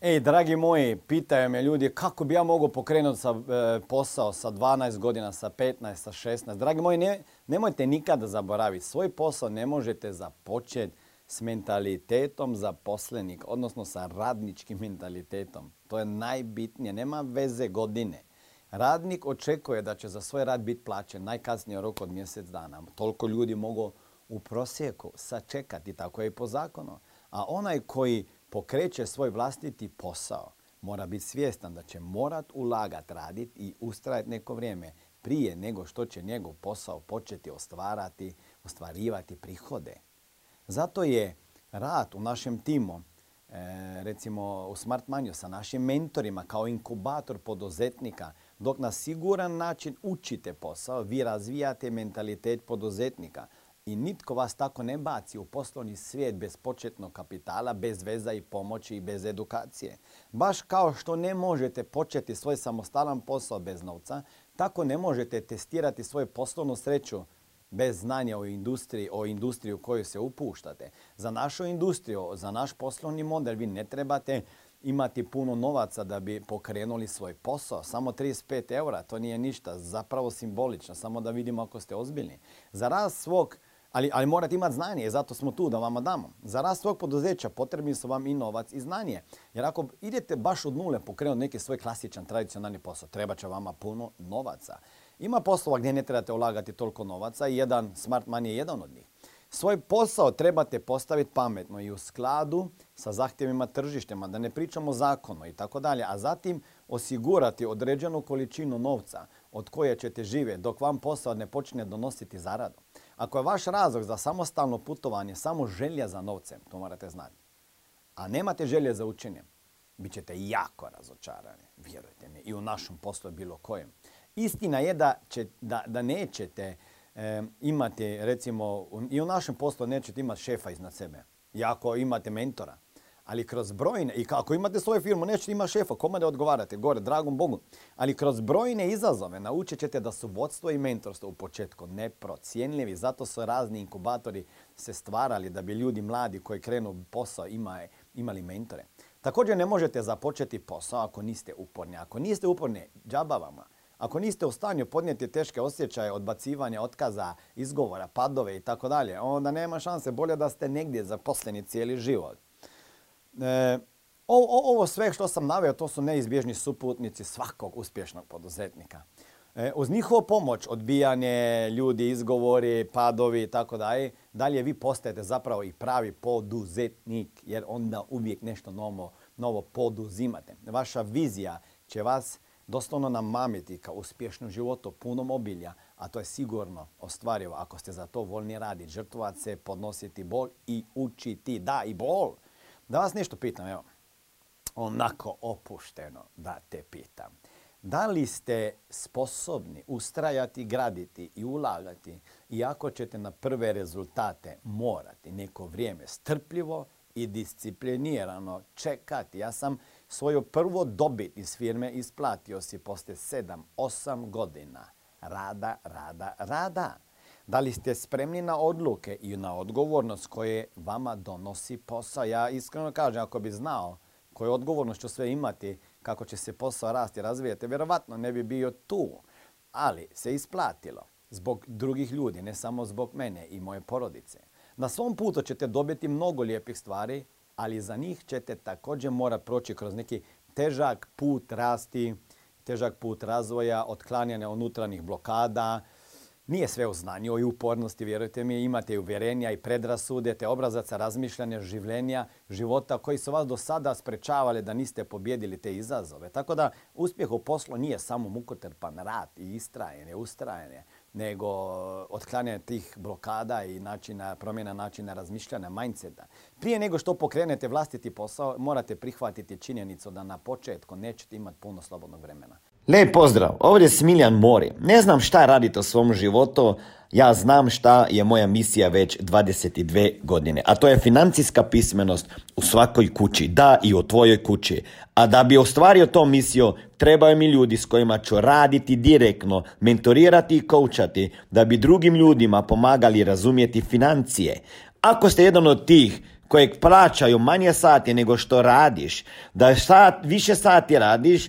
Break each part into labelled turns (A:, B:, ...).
A: Ej, dragi moji, pitaju me ljudi kako bi ja mogao pokrenuti sa, e, posao sa 12 godina, sa 15, sa 16. Dragi moji, ne, nemojte nikada zaboraviti, svoj posao ne možete započeti s mentalitetom zaposlenik, odnosno sa radničkim mentalitetom. To je najbitnije, nema veze godine. Radnik očekuje da će za svoj rad biti plaćen najkasnije rok od mjesec dana. Toliko ljudi mogu u prosjeku sačekati, tako je i po zakonu. A onaj koji pokreće svoj vlastiti posao, mora biti svjestan da će morat ulagat, raditi i ustrajati neko vrijeme prije nego što će njegov posao početi ostvarati, ostvarivati prihode. Zato je rad u našem timu, e, recimo u Smart Manju sa našim mentorima kao inkubator poduzetnika, dok na siguran način učite posao, vi razvijate mentalitet poduzetnika i nitko vas tako ne baci u poslovni svijet bez početnog kapitala, bez veza i pomoći i bez edukacije. Baš kao što ne možete početi svoj samostalan posao bez novca, tako ne možete testirati svoju poslovnu sreću bez znanja o industriji, o industriji u kojoj se upuštate. Za našu industriju, za naš poslovni model vi ne trebate imati puno novaca da bi pokrenuli svoj posao. Samo 35 eura, to nije ništa, zapravo simbolično, samo da vidimo ako ste ozbiljni. Za rast svog ali, ali morate imati znanje i zato smo tu da vama damo. Za rast svog poduzeća potrebni su vam i novac i znanje. Jer ako idete baš od nule pokrenuti neki svoj klasičan, tradicionalni posao, treba će vama puno novaca. Ima poslova gdje ne trebate ulagati toliko novaca i jedan smart money je jedan od njih. Svoj posao trebate postaviti pametno i u skladu sa zahtjevima tržištima, da ne pričamo zakonu i tako dalje, a zatim osigurati određenu količinu novca od koje ćete živjeti dok vam posao ne počne donositi zaradu. Ako je vaš razlog za samostalno putovanje samo želja za novcem, to morate znati, a nemate želje za učenjem, bit ćete jako razočarani, vjerujte mi, i u našem poslu bilo kojem. Istina je da, će, da, da nećete e, imati, recimo, i u našem poslu nećete imati šefa iznad sebe. I ako imate mentora, ali kroz brojne, i ako imate svoju firmu, nećete imati šefa, kome da odgovarate, gore, dragom Bogu. Ali kroz brojne izazove naučit ćete da su vodstvo i mentorstvo u početku neprocijenljivi. Zato su razni inkubatori se stvarali da bi ljudi mladi koji krenu posao ima, imali mentore. Također ne možete započeti posao ako niste uporni. Ako niste uporni, džaba vama. Ako niste u stanju podnijeti teške osjećaje, odbacivanja, otkaza, izgovora, padove i tako dalje, onda nema šanse. Bolje da ste negdje zaposleni cijeli život. E, ovo sve što sam naveo, to su neizbježni suputnici svakog uspješnog poduzetnika. E, uz njihovu pomoć, odbijanje ljudi, izgovori, padovi i tako dalje, dalje vi postajete zapravo i pravi poduzetnik, jer onda uvijek nešto novo, novo poduzimate. Vaša vizija će vas doslovno namamiti kao uspješnu životu punom obilja, a to je sigurno ostvarivo ako ste za to voljni raditi, žrtvovati se, podnositi bol i učiti. Da, i bol. Da vas nešto pitam, evo, onako opušteno da te pitam. Da li ste sposobni ustrajati, graditi i ulagati iako ćete na prve rezultate morati neko vrijeme strpljivo i disciplinirano čekati. Ja sam svoju prvo dobit iz firme isplatio si poslije 7-8 godina rada, rada, rada. Da li ste spremni na odluke i na odgovornost koje vama donosi posao? Ja iskreno kažem, ako bi znao koju odgovornost ću sve imati, kako će se posao rasti i razvijati, vjerovatno ne bi bio tu. Ali se isplatilo zbog drugih ljudi, ne samo zbog mene i moje porodice. Na svom putu ćete dobiti mnogo lijepih stvari, ali za njih ćete također morati proći kroz neki težak put rasti, težak put razvoja, otklanjanja unutranih blokada, nije sve u znanju i upornosti, vjerujte mi, imate i uvjerenja i predrasude, te obrazaca razmišljanja, življenja, života koji su vas do sada sprečavali da niste pobjedili te izazove. Tako da uspjeh u poslu nije samo mukotrpan rad i istrajanje, ustrajanje, nego otklanjanje tih blokada i načina, promjena načina razmišljanja, mindseta. Prije nego što pokrenete vlastiti posao, morate prihvatiti činjenicu da na početku nećete imati puno slobodnog vremena.
B: Lijep pozdrav, ovdje je Smiljan Mori. Ne znam šta radite u svom životu, ja znam šta je moja misija već 22 godine, a to je financijska pismenost u svakoj kući, da i u tvojoj kući. A da bi ostvario to misiju, trebaju mi ljudi s kojima ću raditi direktno, mentorirati i koučati, da bi drugim ljudima pomagali razumjeti financije. Ako ste jedan od tih kojeg plaćaju manje sati nego što radiš, da sat, više sati radiš,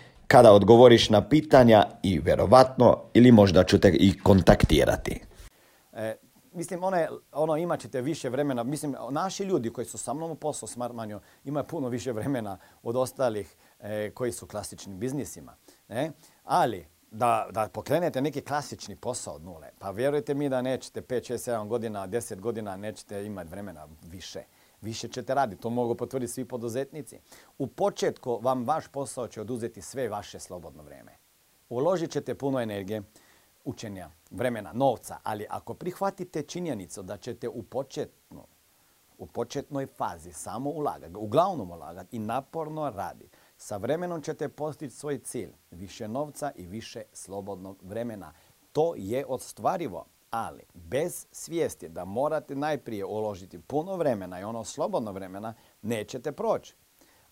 B: kada odgovoriš na pitanja i vjerovatno ili možda ću te i kontaktirati.
A: E, mislim, one, ono imat ćete više vremena. Mislim, naši ljudi koji su sa mnom u poslu s Marmanjo imaju puno više vremena od ostalih e, koji su klasičnim biznisima. Ne? Ali, da, da pokrenete neki klasični posao od nule, pa vjerujte mi da nećete 5, 6, 7 godina, 10 godina nećete imati vremena više. Više ćete raditi, to mogu potvrditi svi poduzetnici. U početku vam vaš posao će oduzeti sve vaše slobodno vrijeme. Uložit ćete puno energije, učenja, vremena, novca, ali ako prihvatite činjenicu da ćete u početnu, u početnoj fazi samo ulagati, uglavnom ulagati i naporno raditi, sa vremenom ćete postići svoj cilj, više novca i više slobodnog vremena. To je ostvarivo, ali bez svijesti da morate najprije uložiti puno vremena i ono slobodno vremena, nećete proći.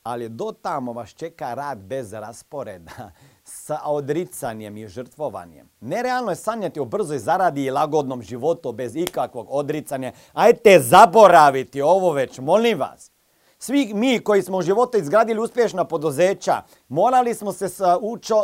A: Ali do tamo vas čeka rad bez rasporeda, sa odricanjem i žrtvovanjem. Nerealno je sanjati o brzoj zaradi i lagodnom životu bez ikakvog odricanja. Ajte zaboraviti ovo već, molim vas. Svi mi koji smo u životu izgradili uspješna poduzeća, morali smo se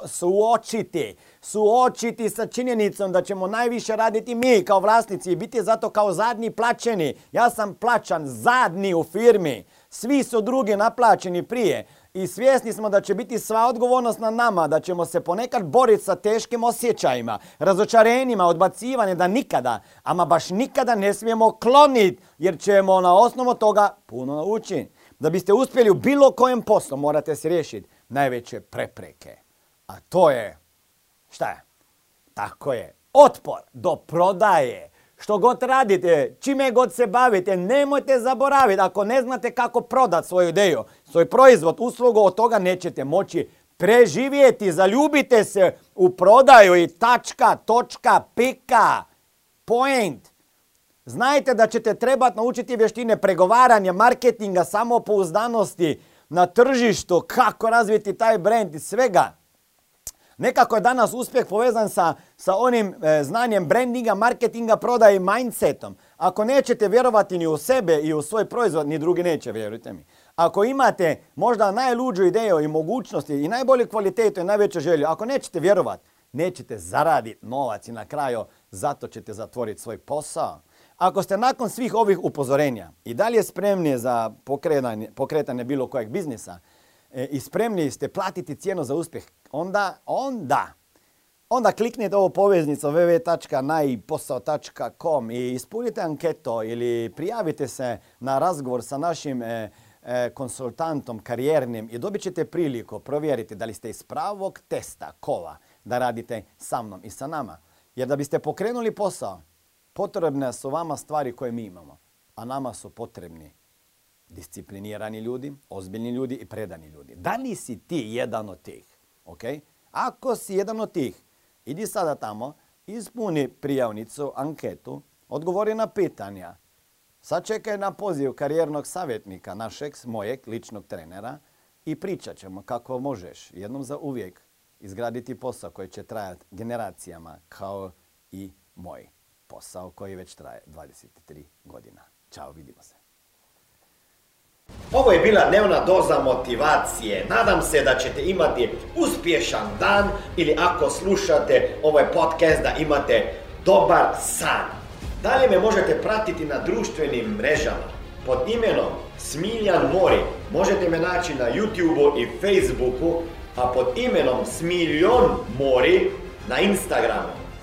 A: suočiti, suočiti sa činjenicom da ćemo najviše raditi mi kao vlasnici i biti zato kao zadnji plaćeni. Ja sam plaćan zadnji u firmi. Svi su drugi naplaćeni prije i svjesni smo da će biti sva odgovornost na nama, da ćemo se ponekad boriti sa teškim osjećajima, razočarenjima, odbacivanjem, da nikada, ama baš nikada ne smijemo kloniti, jer ćemo na osnovu toga puno naučiti. Da biste uspjeli u bilo kojem poslu morate se riješiti najveće prepreke. A to je, šta je? Tako je, otpor do prodaje. Što god radite, čime god se bavite, nemojte zaboraviti. Ako ne znate kako prodati svoju ideju, svoj proizvod, uslugu, od toga nećete moći preživjeti. Zaljubite se u prodaju i tačka, točka, pika, point. Znajte da ćete trebati naučiti vještine pregovaranja, marketinga, samopouzdanosti na tržištu, kako razviti taj brand i svega. Nekako je danas uspjeh povezan sa, sa onim e, znanjem brandinga, marketinga, prodaje i mindsetom. Ako nećete vjerovati ni u sebe i u svoj proizvod, ni drugi neće, vjerujte mi. Ako imate možda najluđu ideju i mogućnosti i najbolju kvalitetu i najveću želju, ako nećete vjerovati, nećete zaraditi novac i na kraju zato ćete zatvoriti svoj posao. Ako ste nakon svih ovih upozorenja i dalje spremni za pokretanje, pokretanje bilo kojeg biznisa e, i spremni ste platiti cijenu za uspjeh, onda, onda, onda kliknite ovo poveznicu www.najposao.com i ispunite anketo ili prijavite se na razgovor sa našim e, e, konsultantom karijernim i dobit ćete priliku provjeriti da li ste iz pravog testa kova da radite sa mnom i sa nama. Jer da biste pokrenuli posao, Potrebne su vama stvari koje mi imamo, a nama su potrebni disciplinirani ljudi, ozbiljni ljudi i predani ljudi. Da li si ti jedan od tih? Okay? Ako si jedan od tih, idi sada tamo, ispuni prijavnicu, anketu, odgovori na pitanja. Sačekaj na poziv karijernog savjetnika, našeg, mojeg, ličnog trenera i pričat ćemo kako možeš jednom za uvijek izgraditi posao koji će trajati generacijama kao i moj posao koji već traje 23 godina. Ćao, vidimo se.
B: Ovo je bila dnevna doza motivacije. Nadam se da ćete imati uspješan dan ili ako slušate ovaj podcast da imate dobar san. Dalje me možete pratiti na društvenim mrežama pod imenom Smiljan Mori. Možete me naći na YouTubeu i Facebooku, a pod imenom Smiljon Mori na Instagramu.